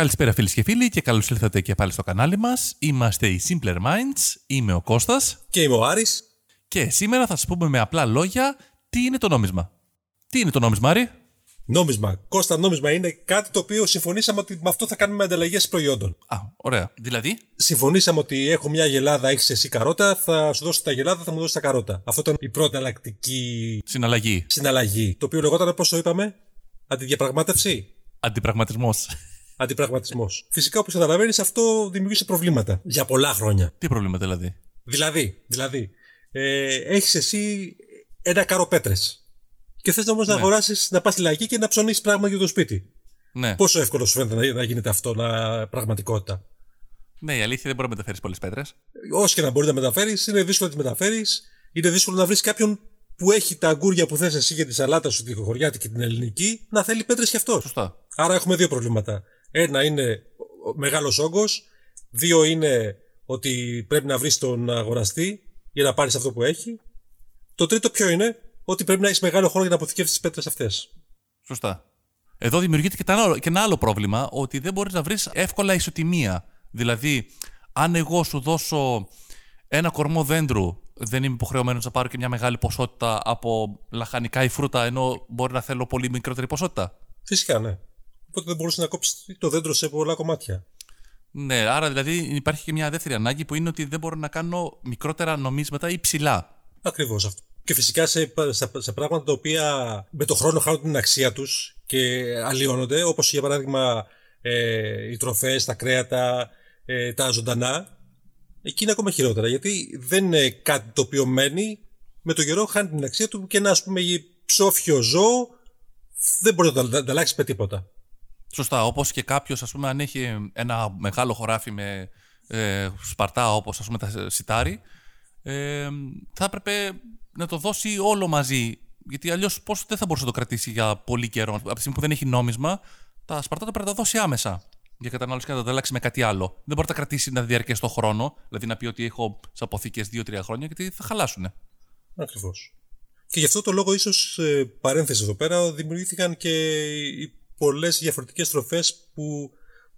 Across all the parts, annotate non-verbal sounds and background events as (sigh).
Καλησπέρα φίλοι και φίλοι και καλώς ήρθατε και πάλι στο κανάλι μας. Είμαστε οι Simpler Minds, είμαι ο Κώστας Και είμαι ο Άρης. και σήμερα θα σας πούμε με απλά λόγια τι είναι το νόμισμα. Τι είναι το νόμισμα, Άρη; Νόμισμα. Κώστα, νόμισμα είναι κάτι το οποίο συμφωνήσαμε ότι με αυτό θα κάνουμε ανταλλαγές προϊόντων. Α, ωραία. Δηλαδή, Συμφωνήσαμε ότι έχω μια γελάδα, έχεις εσύ καρότα, θα σου δώσω τα γελάδα, θα μου δώσεις τα καρότα. Αυτό ήταν η πρώτη αλλακτική συναλλαγή, συναλλαγή. Το οποίο λεγόταν, πώ το είπαμε, αντιδιαπραγμάτευση. αντιπραγματισμός. Αντιπραγματισμός. Φυσικά, όπως καταλαβαίνεις, αυτό δημιούργησε προβλήματα για πολλά χρόνια. τι προβλήματα δηλαδή; Δηλαδή, δηλαδή ε, έχεις εσύ ένα κάρο πέτρες. Και θες όμως να αγοράσεις, να πας στη λαϊκή και να ψωνίσεις πράγμα για το σπίτι. Ναι. Πόσο εύκολο σου φαίνεται να, να γίνεται αυτό να, πραγματικότητα; ναι, η αλήθεια δεν μπορεί να μεταφέρεις πολλές πέτρες. Όσο και να μπορεί να μεταφέρεις, είναι δύσκολο να τις μεταφέρεις. Είναι δύσκολο να βρεις κάποιον που έχει τα αγκούρια που θες εσύ για τη σαλάτα σου, τη χωριάτη και την ελληνική, να θέλει πέτρες κι αυτός. Σωστά. Άρα έχουμε δύο προβλήματα. Ένα είναι μεγάλος όγκος. Δύο είναι ότι πρέπει να βρεις τον αγοραστή για να πάρεις αυτό που έχει. Το τρίτο ποιο είναι, ότι πρέπει να έχεις μεγάλο χρόνο για να αποθηκεύσεις τις πέτρες αυτές. Σωστά. Εδώ δημιουργείται και, τα άλλο- και ένα άλλο πρόβλημα, ότι δεν μπορείς να βρεις εύκολα ισοτιμία. Δηλαδή, αν εγώ σου δώσω ένα κορμό δέντρου, δεν είμαι υποχρεωμένος να πάρω και μια μεγάλη ποσότητα από λαχανικά ή φρούτα, ενώ μπορεί να θέλω πολύ μικρότερη ποσότητα; Φυσικά, ναι. Οπότε δεν μπορούσες να κόψεις το δέντρο σε πολλά κομμάτια; Ναι, άρα δηλαδή υπάρχει και μια δεύτερη ανάγκη που είναι ότι δεν μπορώ να κάνω μικρότερα νομίσματα ή ψηλά. Ακριβώς αυτό. Και φυσικά σε, σε, σε πράγματα τα οποία με το χρόνο χάνουν την αξία τους και αλλοιώνονται, όπως για παράδειγμα ε, οι τροφές, τα κρέατα, ε, τα ζωντανά, εκεί είναι ακόμα χειρότερα. Γιατί δεν είναι κάτι το οποίο μένει, με το καιρό χάνει την αξία του και ένα ας πούμε ψόφιο ζώο δεν μπορεί να το ανταλλάξει με τίποτα. Σωστά. Όπως και κάποιος, ας πούμε, αν έχει ένα μεγάλο χωράφι με ε, σπαρτά, όπως ας πούμε τα σιτάρι, ε, θα έπρεπε να το δώσει όλο μαζί. Γιατί αλλιώς πώς δεν θα μπορούσε να το κρατήσει για πολύ καιρό. Από τη στιγμή που δεν έχει νόμισμα, τα σπαρτά τα πρέπει να τα δώσει άμεσα για κατανάλωση και να τα ανταλλάξει με κάτι άλλο. Δεν μπορεί να τα κρατήσει να διαρκέσει το χρόνο, δηλαδή να πει ότι έχω σε αποθήκε 2-3 χρόνια, γιατί θα χαλάσουν. Ακριβώς. Και γι' αυτό το λόγο, ίσως παρένθεση εδώ πέρα, δημιουργήθηκαν και οι πολλές διαφορετικές τροφέ που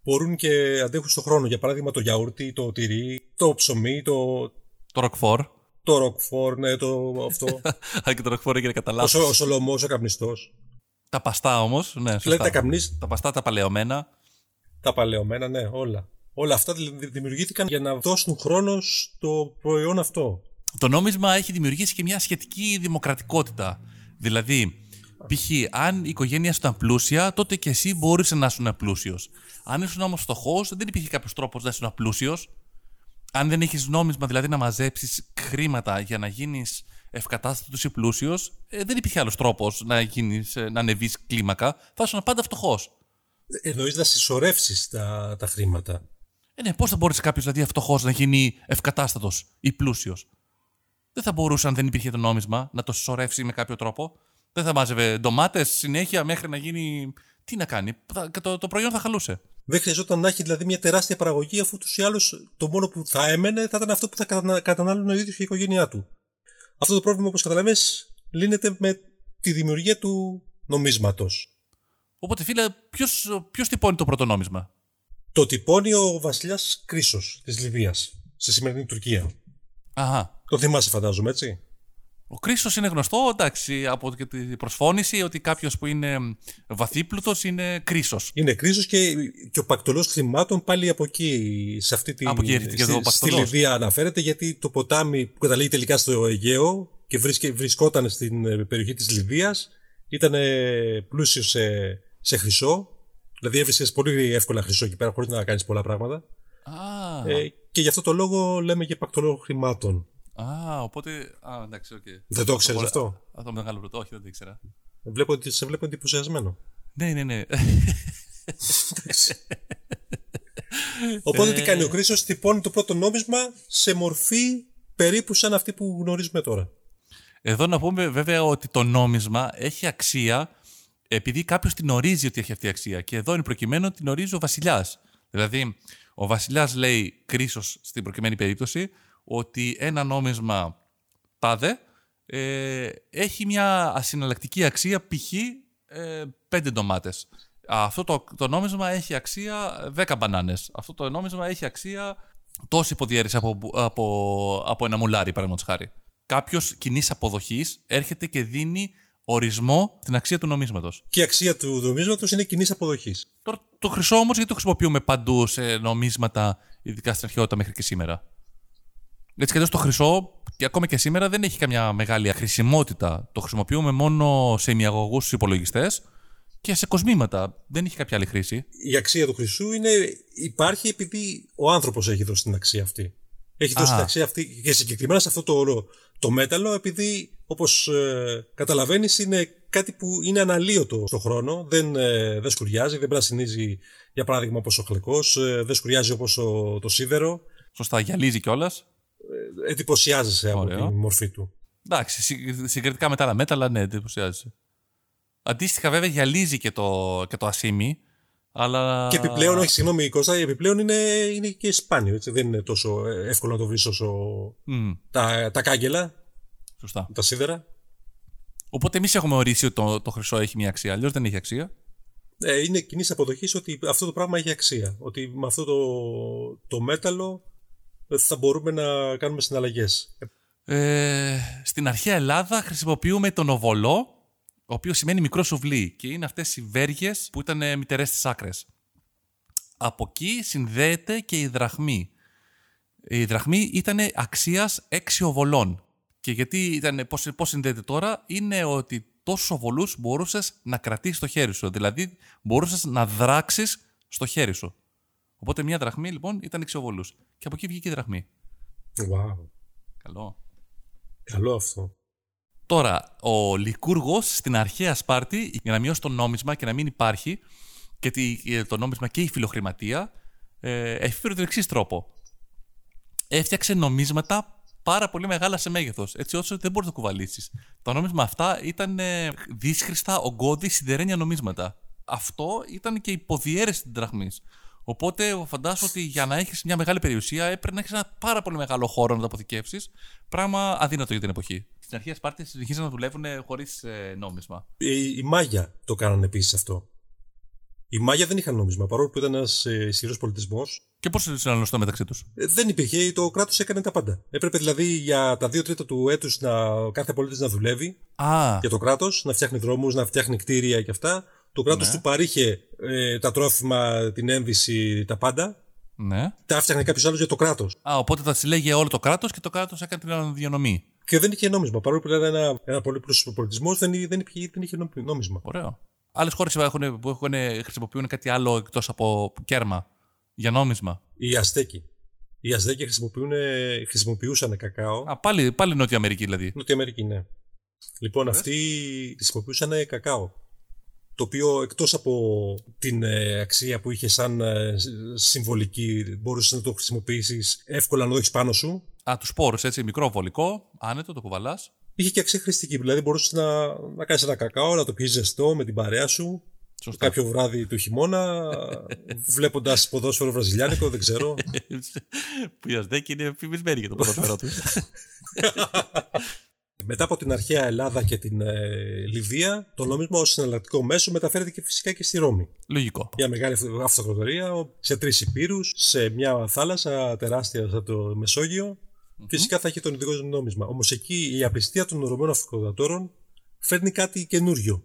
μπορούν και αντέχουν στον χρόνο. Για παράδειγμα, το γιαούρτι, το τυρί, το ψωμί, το, Το ροκφόρ. το ροκφόρ, ναι, το αυτό. (laughs) Αν και το ροκφόρ έγινε κατά ο, λάθος. σο, ο σολομός, ο καπνιστός. Τα παστά όμως. Ναι, Δηλαδή σωστά. τα καπνί, Τα παστά τα παλαιωμένα. τα παλαιωμένα, ναι, όλα. Όλα αυτά δη- δημιουργήθηκαν για να δώσουν χρόνο στο προϊόν αυτό. Το νόμισμα έχει δημιουργήσει και μια σχετική δημοκρατικότητα. Δηλαδή, π.χ. αν η οικογένεια σου ήταν πλούσια, τότε και εσύ μπορούσε να ήσουν πλούσιος. Αν ήσουν όμως φτωχός, δεν υπήρχε κάποιος τρόπος να ήσουν πλούσιος. Αν δεν έχεις νόμισμα, δηλαδή να μαζέψεις χρήματα για να γίνεις ευκατάστατος ή πλούσιος, δεν υπήρχε άλλος τρόπος να, γίνεις, ε, να ανεβείς κλίμακα. Θα ήσουν πάντα φτωχός. Εννοείς να συσσωρεύσεις τα, τα χρήματα. Ε, ναι, πώς θα μπορούσε κάποιος δηλαδή φτωχός να γίνει ευκατάστατος ή πλούσιος; Δεν θα μπορούσε αν δεν υπήρχε το νόμισμα να το συσσωρεύσει με κάποιο τρόπο. Δεν θα μάζευε ντομάτες συνέχεια μέχρι να γίνει. Τι να κάνει, θα- το, το προϊόν θα χαλούσε. Δεν χρειαζόταν να έχει δηλαδή μια τεράστια παραγωγή, αφού ούτως ή άλλως το μόνο που θα έμενε θα ήταν αυτό που θα κατανα- κατανάλωνε ο ίδιος και η οικογένειά του. Αυτό το πρόβλημα, όπως καταλαβαίνεις, λύνεται με τη δημιουργία του νομίσματος. Οπότε, φίλε, ποιος τυπώνει το πρώτο νόμισμα; Το τυπώνει ο βασιλιάς Κρίσος της Λιβύας, στη σημερινή Τουρκία. Αχά. Το θυμάσαι, φαντάζομαι, έτσι; Ο Κρίσος είναι γνωστό, εντάξει, από και την προσφώνηση ότι κάποιος που είναι βαθύπλουτος είναι κρίσος. Είναι Κρίσος και, και ο πακτολός χρημάτων πάλι από εκεί, σε αυτή τη. Από εκεί έρχεται και στη, εδώ ο στη Πακτολός. Λιβύα αναφέρεται, γιατί το ποτάμι που καταλήγει τελικά στο Αιγαίο και βρίσκε, βρισκόταν στην ε, περιοχή της Λιβύας ήταν ε, πλούσιο σε, σε χρυσό. Δηλαδή έβρισκες πολύ εύκολα χρυσό εκεί πέρα, χωρίς να κάνεις πολλά πράγματα. Α, Ε, και γι' αυτό το λόγο λέμε και πακτολό χρημάτων. Α, οπότε. Α, εντάξει, οκ. Δεν το ξέρεις Πολύ- αυτό; Αυτό το μεγάλο πρωτό, όχι, δεν το ήξερα. Βλέπω ότι σε βλέπω εντυπωσιασμένο. Ναι, ναι, ναι. Οπότε τι κάνει ο Κροίσος, τυπώνει το πρώτο νόμισμα σε μορφή περίπου σαν αυτή που γνωρίζουμε τώρα. Εδώ να πούμε βέβαια ότι το νόμισμα έχει αξία επειδή κάποιος την ορίζει ότι έχει αυτή η αξία. Και εδώ είναι προκειμένου ότι την ορίζει ο βασιλιάς. Δηλαδή, ο βασιλιάς λέει κρίσος στην προκειμένη περίπτωση ότι ένα νόμισμα τάδε ε, έχει μια ασυναλλακτική αξία π.χ. Ε, πέντε ντομάτες. Αυτό το, το νόμισμα έχει αξία 10 μπανάνες. Αυτό το νόμισμα έχει αξία τόση υποδιέρεση από, από, από ένα μουλάρι, παραδείγματος χάρη. Κάποιος κοινής αποδοχής έρχεται και δίνει ορισμό την αξία του νομίσματος. Και η αξία του νομίσματος είναι κοινής αποδοχής. Το, το χρυσό όμως γιατί το χρησιμοποιούμε παντού σε νομίσματα, ειδικά στην αρχαιότητα μέχρι και σήμερα; Έτσι κι το χρυσό και ακόμα και σήμερα δεν έχει καμιά μεγάλη χρησιμότητα. Το χρησιμοποιούμε μόνο σε ημιαγωγούς στους υπολογιστές και σε κοσμήματα. Δεν έχει κάποια άλλη χρήση. Η αξία του χρυσού είναι, υπάρχει επειδή ο άνθρωπος έχει δώσει την αξία αυτή. Έχει δώσει την αξία αυτή και συγκεκριμένα σε αυτό το, το μέταλλο, επειδή όπως ε, καταλαβαίνεις είναι κάτι που είναι αναλύωτο στον χρόνο. Δεν, ε, δεν σκουριάζει, δεν πρασινίζει για παράδειγμα όπως ο χλεκός, ε, δεν σκουριάζει όπως το σίδερο. Σωστά, γυαλίζει κιόλας. Ε, εντυπωσιάζεσαι από τη μορφή του. Εντάξει, συγκριτικά με τα άλλα μέταλλα, ναι, εντυπωσιάζεσαι. Αντίστοιχα, βέβαια, γυαλίζει και το, και το ασίμι. Αλλά... Και επιπλέον, όχι, συγγνώμη, Κώστα, επιπλέον είναι, είναι και σπάνιο. Έτσι. Δεν είναι τόσο εύκολο να το βρεις όσο mm. τα, τα κάγκελα. Σωστά. Τα σίδερα. Οπότε εμείς έχουμε ορίσει ότι το, το χρυσό έχει μια αξία. Αλλιώς δεν έχει αξία. Ε, είναι κοινή αποδοχής ότι αυτό το πράγμα έχει αξία. Ότι με αυτό το, το μέταλλο θα μπορούμε να κάνουμε συναλλαγές. Ε, στην αρχαία Ελλάδα χρησιμοποιούμε τον οβολό ο οποίος σημαίνει μικρός σουβλί και είναι αυτές οι βέργες που ήταν μητερές στις άκρες. Από εκεί συνδέεται και η δραχμή. Η δραχμή ήταν αξίας 6 οβολών. Και γιατί ήταν, πώς, πώς συνδέεται τώρα, είναι ότι τόσους οβολούς μπορούσες να κρατήσεις στο χέρι σου. Δηλαδή μπορούσες να δράξεις στο χέρι σου. Οπότε μια δραχμή λοιπόν ήταν 6 οβολούς. Και από εκεί βγήκε η δραχμή. Wow. Καλό. Καλό αυτό. Τώρα, ο Λικούργος στην αρχαία Σπάρτη, για να μειώσει το νόμισμα και να μην υπάρχει και το νόμισμα και η φιλοχρηματία, ε, έφερε τον εξής τρόπο. Έφτιαξε νομίσματα πάρα πολύ μεγάλα σε μέγεθος, έτσι ώστε δεν μπορείς να το κουβαλήσεις. Τα νόμισμα αυτά ήταν ε, δύσχριστα, ογκώδη, σιδερένια νομίσματα. Αυτό ήταν και η υποδιέρεση της δραχμής. Οπότε φαντάζομαι ότι για να έχεις μια μεγάλη περιουσία έπρεπε να έχεις ένα πάρα πολύ μεγάλο χώρο να το αποθηκεύσεις. Πράγμα αδύνατο για την εποχή. Στην αρχή Σπάρτη συνεχίζαν να δουλεύουν χωρίς ε, νόμισμα. Οι, οι Μάγια το κάνανε επίσης αυτό. Οι Μάγια δεν είχαν νόμισμα παρόλο που ήταν ένας ε, ισχυρός πολιτισμός. Και πώς συναλλαστούν μεταξύ τους; Ε, δεν υπήρχε. Το κράτος έκανε τα πάντα. Έπρεπε δηλαδή για τα δύο τρίτα του έτους κάθε πολίτης να δουλεύει Α. για το κράτος, να φτιάχνει δρόμους, να φτιάχνει κτίρια και αυτά. Το κράτος ναι. του παρήχε ε, τα τρόφιμα, την έμβηση, τα πάντα. Ναι. Τα έφτιαχνε κάποιος άλλος για το κράτος. Α, οπότε τα συλλέγει όλο το κράτος και το κράτος έκανε την αναδιανομή. Και δεν είχε νόμισμα. Παρόλο που ήταν ένα, ένα πολύ πλούσιος πολιτισμό, δεν, δεν, είχε, δεν είχε νόμισμα. Ωραίο. Άλλες χώρες που έχουν, χρησιμοποιούν κάτι άλλο εκτός από κέρμα για νόμισμα. Οι Αστέκοι. Οι Αστέκοι χρησιμοποιούσαν κακάο. Α, πάλι, πάλι Νότια Αμερική δηλαδή. Νότια Αμερική, ναι. Λοιπόν, αυτοί χρησιμοποιούσαν κακάο το οποίο εκτός από την ε, αξία που είχε σαν ε, συμβολική μπορούσες να το χρησιμοποιήσεις εύκολα να το έχεις πάνω σου. Α, τους σπόρου, έτσι, μικρό βολικό, άνετο, το κουβαλάς. Είχε και αξία χρηστική, δηλαδή μπορούσες να, να κάνεις ένα κακάο, να το πιει ζεστό με την παρέα σου. Σωστά. Κάποιο βράδυ του χειμώνα, (laughs) βλέποντας ποδόσφαιρο βραζιλιάνικο, δεν ξέρω. Που η Ασδέκη είναι φημισμένη για το ποδόσφαιρο του. (laughs) Μετά από την αρχαία Ελλάδα και την ε, Λιβύα, το νόμισμα ως συναλλακτικό μέσο μεταφέρεται και φυσικά και στη Ρώμη. Λογικό. Μια μεγάλη αυτοκρατορία σε τρεις υπήρους, σε μια θάλασσα τεράστια σαν το μεσογειο Φυσικά θα έχει τον ειδικό νόμισμα. Όμως εκεί η απιστία των Ρωμαίων αυτοκρατόρων φέρνει κάτι καινούριο.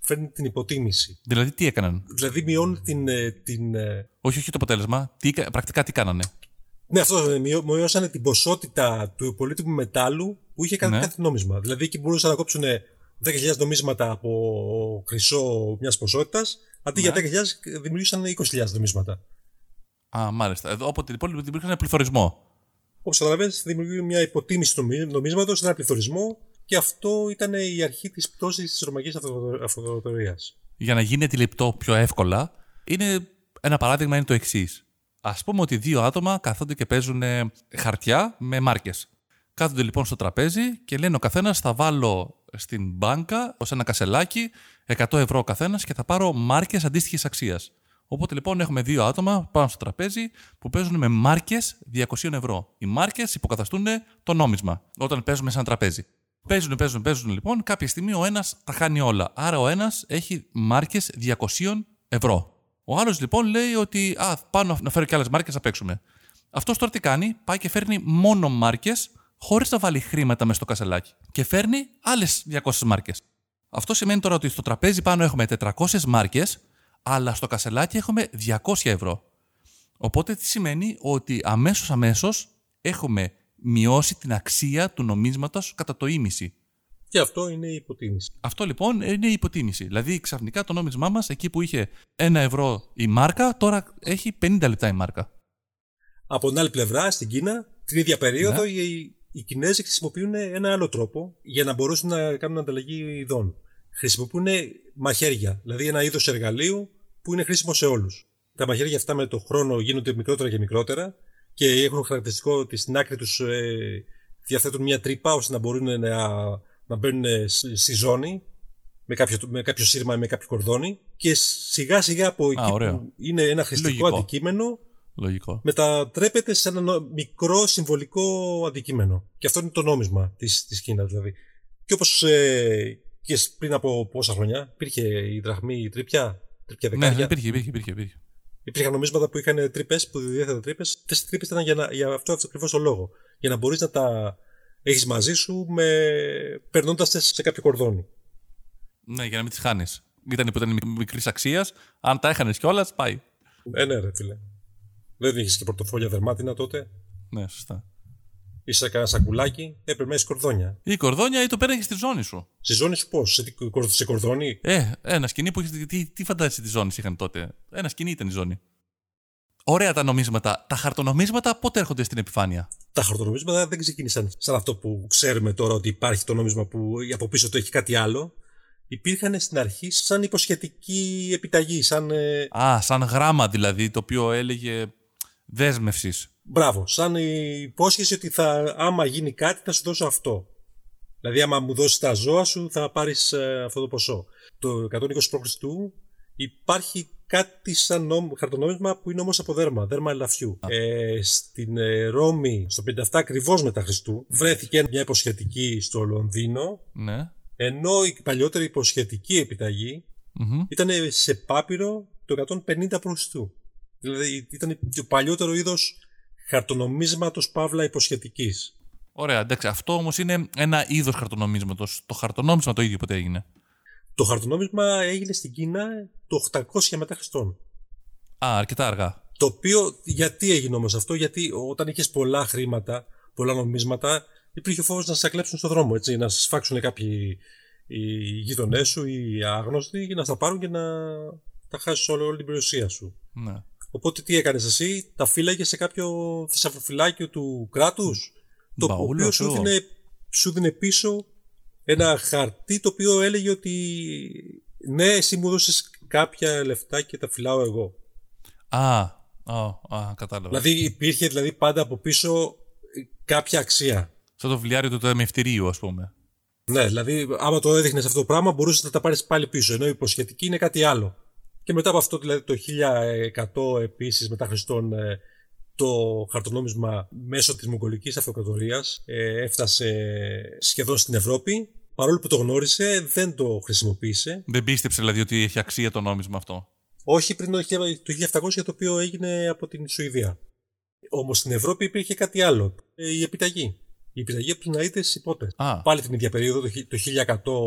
Φέρνει την υποτίμηση. Δηλαδή τι έκαναν; Δηλαδή μειώνει την. Ε, την ε, όχι, όχι το αποτέλεσμα. Τι, πρακτικά τι κάνανε; Ναι, αυτό μειώσανε την ποσότητα του πολύτιμου μετάλλου που είχε κάτι, ναι. κάτι νόμισμα. Δηλαδή εκεί μπορούσαν να κόψουν 10.000 νομίσματα από χρυσό μιας ποσότητας, αντί ναι. για 10.000 δημιούργησαν 20.000 νομίσματα. Α, μάλιστα. Εδώ από την υπόλοιπη δημιούργησαν ένα πληθωρισμό. Όπως καταλαβαίνεις, δημιουργεί μια υποτίμηση του νομίσματος, ένα πληθωρισμό και αυτό ήταν η αρχή της πτώσης της ρωμαϊκής αυτοκρατορία. Για να γίνει αντιληπτό πιο εύκολα, είναι ένα παράδειγμα είναι το εξής. Α πούμε ότι δύο άτομα καθόνται και παίζουν χαρτιά με μάρκες. Κάθονται λοιπόν στο τραπέζι και λένε ο καθένας θα βάλω στην μπάνκα ως ένα κασελάκι 100 ευρώ ο καθένας και θα πάρω μάρκες αντίστοιχης αξίας. Οπότε λοιπόν έχουμε δύο άτομα πάνω στο τραπέζι που παίζουν με μάρκες 200 ευρώ. Οι μάρκες υποκαταστούν το νόμισμα όταν παίζουμε σε ένα τραπέζι. Παίζουν, παίζουν, παίζουν λοιπόν. Κάποια στιγμή ο ένας τα χάνει όλα. Άρα ο ένας έχει μάρκες 200 ευρώ. Ο άλλος λοιπόν λέει ότι α, πάω να φέρω και άλλες μάρκες να παίξουμε. Αυτός τώρα τι κάνει, πάει και φέρνει μόνο μάρκες χωρίς να βάλει χρήματα μέσα στο κασελάκι. Και φέρνει άλλες 200 μάρκες. Αυτό σημαίνει τώρα ότι στο τραπέζι πάνω έχουμε 400 μάρκες, αλλά στο κασελάκι έχουμε 200 ευρώ. Οπότε τι σημαίνει ότι αμέσως αμέσως έχουμε μειώσει την αξία του νομίσματος κατά το ίμιση. Και αυτό είναι η υποτίμηση. Αυτό λοιπόν είναι η υποτίμηση. Δηλαδή ξαφνικά το νόμισμά μας εκεί που είχε 1 ευρώ η μάρκα, τώρα έχει 50 λεπτά η μάρκα. Από την άλλη πλευρά, στην Κίνα, την ίδια περίοδο, ναι. οι, οι Κινέζοι χρησιμοποιούν ένα άλλο τρόπο για να μπορούσαν να κάνουν ανταλλαγή ειδών. Χρησιμοποιούν μαχαίρια, δηλαδή ένα είδος εργαλείου που είναι χρήσιμο σε όλους. Τα μαχαίρια αυτά με το χρόνο γίνονται μικρότερα και μικρότερα και έχουν χαρακτηριστικό ότι στην άκρη τους ε, διαθέτουν μια τρύπα ώστε να μπορούν να, να μπαίνουν στη ζώνη με κάποιο, με κάποιο σύρμα ή με κάποιο κορδόνι και σιγά σιγά από εκεί που είναι ένα χρηστικό αντικείμενο Λογικό. μετατρέπεται σε ένα μικρό συμβολικό αντικείμενο. Και αυτό είναι το νόμισμα της, της Κίνας δηλαδή. Και όπως ε, και πριν από πόσα χρόνια υπήρχε η δραχμή η τρίπια, τρίπια ναι, δεκάρια. Ναι, υπήρχε, υπήρχε, υπήρχε. υπήρχε. Υπήρχαν νομίσματα που είχαν τρύπες, που διέθεταν τρύπες. Αυτές οι τρύπες ήταν για, να, για αυτό, αυτό ακριβώς το λόγο. Για να μπορείς να τα έχεις μαζί σου με... περνώντας σε κάποιο κορδόνι. Ναι, για να μην τις χάνεις. Ήταν που ήταν μικρής αξίας. Αν τα έχανες κιόλας, πάει. Ε, ναι, ρε φίλε. Δεν είχες και πορτοφόλια δερμάτινα τότε. Ναι, σωστά. Είχες κανένα σακουλάκι, έπρεπε να κορδόνια. Ή κορδόνια ή το πέραγε στη ζώνη σου. Στη ζώνη σου πώς, σε, σε κορδόνι; Ε, ένα σκηνή που είχες. Τι, τι φαντάζεσαι τη ζώνη είχαν τότε; Ένα σκηνή ήταν η ζώνη. Ωραία τα νομίσματα. Τα χαρτονομίσματα πότε έρχονται στην επιφάνεια; Τα χαρτονομίσματα δεν ξεκίνησαν σαν αυτό που ξέρουμε τώρα ότι υπάρχει το νόμισμα που από πίσω το έχει κάτι άλλο. Υπήρχαν στην αρχή σαν υποσχετική επιταγή. Σαν, ε, Α, σαν γράμμα δηλαδή, το οποίο έλεγε δέσμευσης. Μπράβο, σαν η υπόσχεση ότι θα, άμα γίνει κάτι θα σου δώσω αυτό. Δηλαδή, άμα μου δώσεις τα ζώα σου, θα πάρεις ε, αυτό το ποσό. Το 120 π.Χ. υπάρχει κάτι σαν νόμ, χαρτονόμισμα που είναι όμως από δέρμα, δέρμα ελαφιού. Ε, στην ε, Ρώμη, στο 57 ακριβώς μετά Χριστού, βρέθηκε μια υποσχετική στο Λονδίνο. Ναι. Ενώ η παλιότερη υποσχετική ήταν σε πάπυρο το 150 π.Χ. Δηλαδή ήταν το παλιότερο είδος χαρτονομίσματος παύλα υποσχετικής. Ωραία, εντάξει. Αυτό όμως είναι ένα είδος χαρτονομίσματος. Το χαρτονόμισμα το ίδιο ποτέ έγινε. Το χαρτονόμισμα έγινε στην Κίνα το 800 μετά Χριστόν. Α, αρκετά αργά. Το οποίο, γιατί έγινε όμως αυτό, γιατί όταν είχες πολλά χρήματα, πολλά νομίσματα, υπήρχε ο φόβος να σα κλέψουν στον δρόμο, έτσι, να σας φάξουν κάποιοι οι γείτονές σου ή οι άγνωστοι για να στα πάρουν και να τα χάσεις όλη, όλη την περιουσία σου. Ναι. Οπότε τι έκανες εσύ, τα φύλαγες σε κάποιο θησαυροφυλάκιο του κράτους, το οποίο σου δίνε, σου δίνε πίσω ένα χαρτί το οποίο έλεγε ότι ναι, εσύ μου δώσει κάποια λεφτά και τα φυλάω εγώ. Α, α, α κατάλαβα. Δηλαδή υπήρχε δηλαδή πάντα από πίσω κάποια αξία. Σαν το βιβλιάριο του τεμευτηρίου, ας πούμε. Ναι, δηλαδή άμα το έδειχνες αυτό το πράγμα μπορούσες να τα πάρεις πάλι πίσω. Ενώ η υποσχετική είναι κάτι άλλο. Και μετά από αυτό, δηλαδή το 1100 επίσης μετά Χριστόν, ε, το χαρτονόμισμα μέσω της Μογγολικής Αυτοκρατορίας ε, έφτασε σχεδόν στην Ευρώπη. Παρόλο που το γνώρισε, δεν το χρησιμοποίησε. Δεν πίστεψε δηλαδή ότι έχει αξία το νόμισμα αυτό; Όχι πριν το 1700 το οποίο έγινε από την Σουηδία. Όμως στην Ευρώπη υπήρχε κάτι άλλο. Ε, η επιταγή. Η επιταγή από τους Ναΐτες υπότε. Πάλι την ίδια περίοδο, το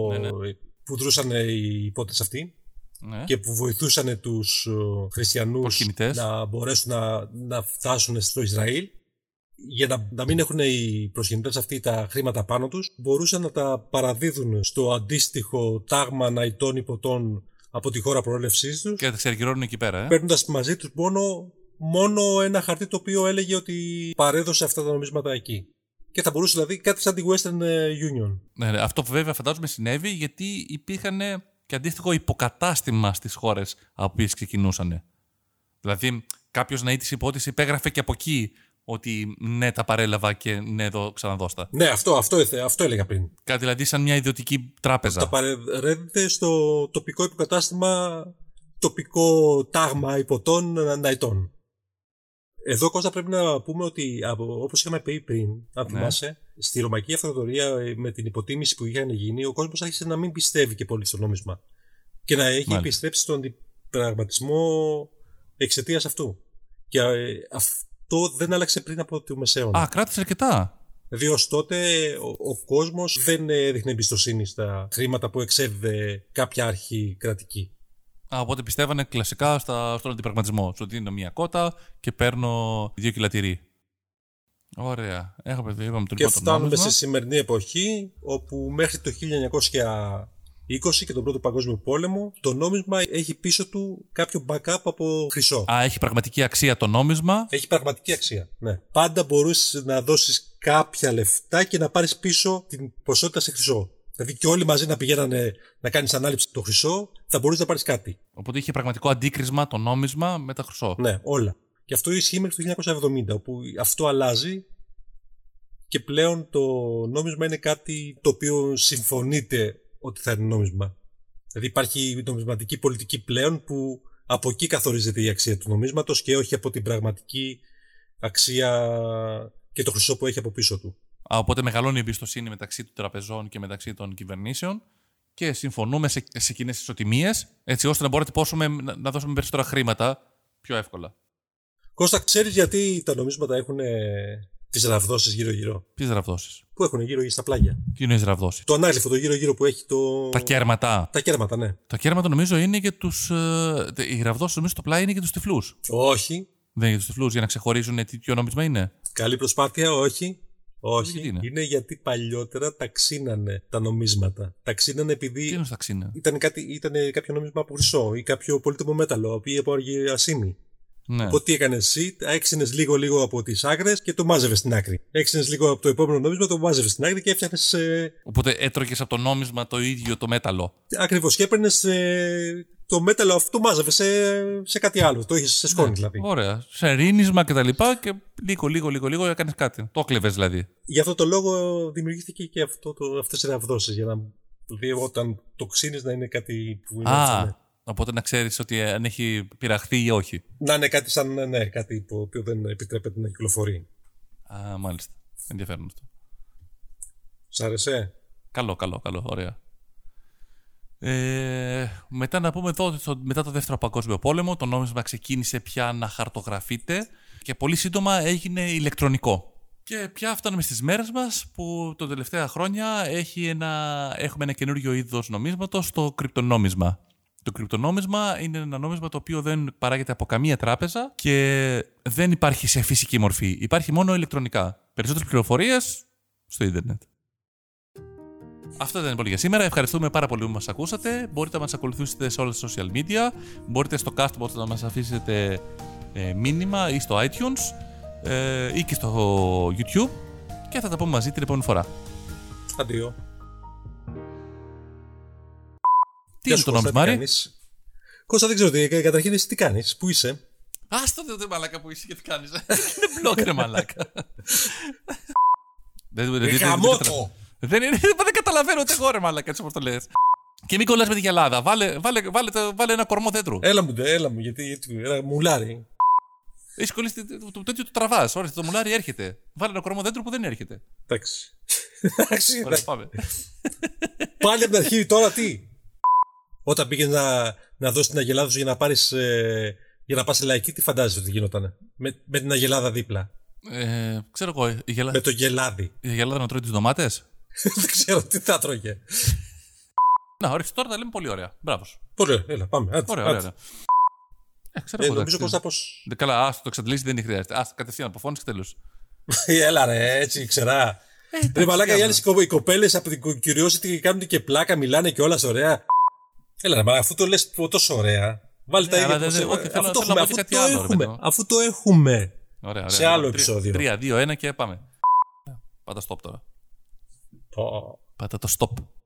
1100 ναι, ναι. που δρούσαν οι υπότε αυτοί ναι. και που βοηθούσαν τους ε, χριστιανούς να μπορέσουν να, να φτάσουν στο Ισραήλ για να, να μην έχουν οι προσκυνητές αυτοί τα χρήματα πάνω τους μπορούσαν να τα παραδίδουν στο αντίστοιχο τάγμα ναϊτών υποτών από τη χώρα προέλευσής τους και να τα ξεργυρώνουν εκεί πέρα ε; παίρνοντας μαζί τους μόνο, μόνο ένα χαρτί το οποίο έλεγε ότι παρέδωσε αυτά τα νομίσματα εκεί και θα μπορούσε δηλαδή κάτι σαν τη Western ε, Union. Ναι, ναι, αυτό βέβαια φαντάζομαι συνέβη γιατί υπήρχαν και αντίστοιχο υποκατάστημα στις χώρες από οποίες ξεκινούσαν. Δηλαδή, κάποιος να τη υπότιτλη υπέγραφε και από εκεί ότι ναι, τα παρέλαβα και ναι, εδώ ξαναδώστα. Ναι, αυτό, αυτό, αυτό έλεγα πριν. Κάτι δηλαδή σαν μια ιδιωτική τράπεζα. Τα παρέλαβε στο τοπικό υποκατάστημα, τοπικό τάγμα υποτών ναϊτών. Εδώ Κώστα πρέπει να πούμε ότι όπως είχαμε πει πριν, αν ναι. θυμάσαι, στη Ρωμαϊκή Αυτοκρατορία ε, με την υποτίμηση που είχαν γίνει, ο κόσμος άρχισε να μην πιστεύει και πολύ στο νόμισμα. Και να έχει Μάλιστα. επιστρέψει στον πραγματισμό εξαιτίας αυτού. Και ε, αυτό δεν άλλαξε πριν από το Μεσαίωνα. Α, κράτησε αρκετά. Δηλαδή ω τότε ο, ο κόσμος δεν έδειχνε εμπιστοσύνη στα χρήματα που εξέδιδε κάποια αρχή κρατική. Α, οπότε πιστεύανε κλασικά στα, στον αντιπραγματισμό. Ότι είναι μια κότα και παίρνω δύο κιλατηρί. Ωραία. Έχουμε δει, είπαμε το Και λοιπόν το φτάνουμε νόμισμα. σε σημερινή εποχή όπου μέχρι το 1920 και τον Πρώτο Παγκόσμιο Πόλεμο το νόμισμα έχει πίσω του κάποιο backup από χρυσό. Α, έχει πραγματική αξία το νόμισμα. Έχει πραγματική αξία. Ναι. Πάντα μπορούσες να δώσεις κάποια λεφτά και να πάρεις πίσω την ποσότητα σε χρυσό. Δηλαδή και όλοι μαζί να πηγαίνανε να κάνεις ανάληψη το χρυσό, θα μπορούσε να πάρεις κάτι. Οπότε είχε πραγματικό αντίκρισμα το νόμισμα με τα χρυσό. Ναι, όλα. Και αυτό ισχύει μέχρι το 1970, όπου αυτό αλλάζει και πλέον το νόμισμα είναι κάτι το οποίο συμφωνείται ότι θα είναι νόμισμα. Δηλαδή υπάρχει νομισματική πολιτική πλέον που από εκεί καθορίζεται η αξία του νομίσματος και όχι από την πραγματική αξία και το χρυσό που έχει από πίσω του. Α, οπότε μεγαλώνει η εμπιστοσύνη μεταξύ των τραπεζών και μεταξύ των κυβερνήσεων και συμφωνούμε σε, σε κοινές ισοτιμίες, έτσι ώστε να μπορούμε να τυπώσουμε να, να δώσουμε περισσότερα χρήματα πιο εύκολα. Κώστα, ξέρεις γιατί τα νομίσματα έχουν ε, τις ραβδόσεις γύρω-γύρω; Ποιες ραβδόσεις; Που έχουν γύρω στα πλάγια. Τι είναι ραβδόσεις; Το ανάγλυφο, το γύρω-γύρω που έχει το... Τα κέρματα. Τα κέρματα, ναι. Τα κέρματα νομίζω είναι για τους. Ε, οι ραβδόσεις νομίζω στο πλάι είναι για τους τυφλούς. Όχι. Δεν είναι για τους τυφλούς για να ξεχωρίζουν τι ποιο νόμισμα είναι. Καλή προσπάθεια, όχι. Όχι. Γιατί είναι; είναι γιατί παλιότερα ταξίνανε τα νομίσματα. Ταξίνανε Τι επειδή είναι στα ξύνα. ήταν, κάτι, ήταν κάποιο νόμισμα από χρυσό ή κάποιο πολύτιμο μέταλλο ή από αργυρασίμη. Ναι. Οπότε τι έκανες εσύ, έξινε λίγο-λίγο από τις άκρες και το μάζευες στην άκρη. Έξινε λίγο από το επόμενο νόμισμα, το μάζευες στην άκρη και έφτιαχνες. Ε, Οπότε έτρωγες από το νόμισμα το ίδιο το μέταλλο. Ακριβώς. Και έπαιρνες ε, το μέταλλο αυτό, μάζευε σε, σε κάτι άλλο. Το είχες σε σκόνη Ναι. δηλαδή. Ωραία. Σε ρίνισμα και τα λοιπά και λίγο, λίγο, λίγο, λίγο έκανες κάτι. Το κλεβε δηλαδή. Γι' αυτό το λόγο δημιουργήθηκε και αυτό το, αυτές οι ραβδόσεις για να δει όταν το ξύνεις να είναι κάτι που είναι έτσι, ναι. Α, οπότε να ξέρεις ότι αν έχει πειραχθεί ή όχι. Να είναι κάτι σαν ναι, κάτι το οποίο δεν επιτρέπεται να κυκλοφορεί. Α, μάλιστα. Ενδιαφέρον αυτό. Σ' άρεσε; Καλό, καλό, καλό. Ωραία. Ε, μετά να πούμε εδώ ότι στο- μετά το δεύτερο παγκόσμιο πόλεμο το νόμισμα ξεκίνησε πια να χαρτογραφείται και πολύ σύντομα έγινε ηλεκτρονικό. Και πια φτάνουμε στις μέρες μας που τα τελευταία χρόνια έχει ένα, έχουμε ένα καινούριο είδος νομίσματος, το κρυπτονόμισμα. Το κρυπτονόμισμα είναι ένα νόμισμα το οποίο δεν παράγεται από καμία τράπεζα και δεν υπάρχει σε φυσική μορφή. Υπάρχει μόνο ηλεκτρονικά. Περισσότερες πληροφορίες στο ίντερνετ. Αυτό ήταν πολύ για σήμερα. Ευχαριστούμε πάρα πολύ που μας ακούσατε. Μπορείτε να μας ακολουθήσετε σε όλα τα social media. Μπορείτε στο Castbox να μας αφήσετε ε, μήνυμα ή στο iTunes ε, ή και στο YouTube και θα τα πούμε μαζί την επόμενη φορά. Αντίο. Τι Γεια είναι σου, το Κώστα, νόμισμα, τι Ρη; κάνεις; Κώστα δεν ξέρω τι, καταρχήν εσύ τι κάνεις, πού είσαι; Άστο δε μαλάκα που είσαι και τι κάνεις. (laughs) είναι μπλοκ ρε μαλάκα. (laughs) Δεν- δεν- δεν- δεν- δεν- Γαμώτο! Δεν είναι, δεν καταλαβαίνω ούτε εγώ ρε μαλάκα έτσι όπως το λες. Και μην κολλάς με τη γυαλάδα. Βάλε, βάλε, βάλε, το- βάλε ένα κορμό δέντρου. Έλα μου, έλα μου, γιατί, γιατί έλα, μουλάρι. Έχεις κολλήσει το- το τέτοιο το τραβάς. Ωραία, το μουλάρι έρχεται. Βάλε ένα κορμό δέντρου που δεν έρχεται. Εντάξει. Εντάξει, Ωραία, πάμε. Πάλι από την αρχή, τώρα τι; Όταν πήγες να, να δώσεις την αγελάδα σου για να πάρεις, ε, για να πας σε λαϊκή, τι φαντάζεσαι ότι γινόταν. Με, με την αγελάδα δίπλα. Ε, ξέρω εγώ, η, γελα... Με το γελάδι. η γελάδα να τρώει τις ντομάτες; (laughs) δεν ξέρω τι θα τρώγε. Να, ωραία, τώρα τα λέμε πολύ ωραία. Μπράβος. σου. Πολύ ωραία, έλα, πάμε. Άντε, Ωραία, ωραία. άντε. ωραία. Ε, ξέρω Ε, εγώ. νομίζω εντάξει. Κώστα πως... Δε- Καλά, ας το εξαντλήσει δεν χρειάζεται. Α κατευθείαν από φόνη και τέλος. Έλα ρε, έτσι, ξερά. Ρε μαλάκα, οι άλλες οι κο- οι κοπέλες από την curiosity κάνουν και πλάκα, μιλάνε και όλα ωραία. Έλα ρε μαλάκα, αφού το λες τόσο ωραία. Βάλε τα Ναι, ίδια αλλά που δεν- σε- όχι, θέλω- αφού το θέλω να έχουμε, πω και αφού κάτι το άλλο, ρε έχουμε, παιδί μου. αφού το έχουμε. Ωραία, ωραία. Σε άλλο Τρία- επεισόδιο. Τρία, δύο, ένα και πάμε. Πάτα stop τώρα. Πω. Πάτα το stop.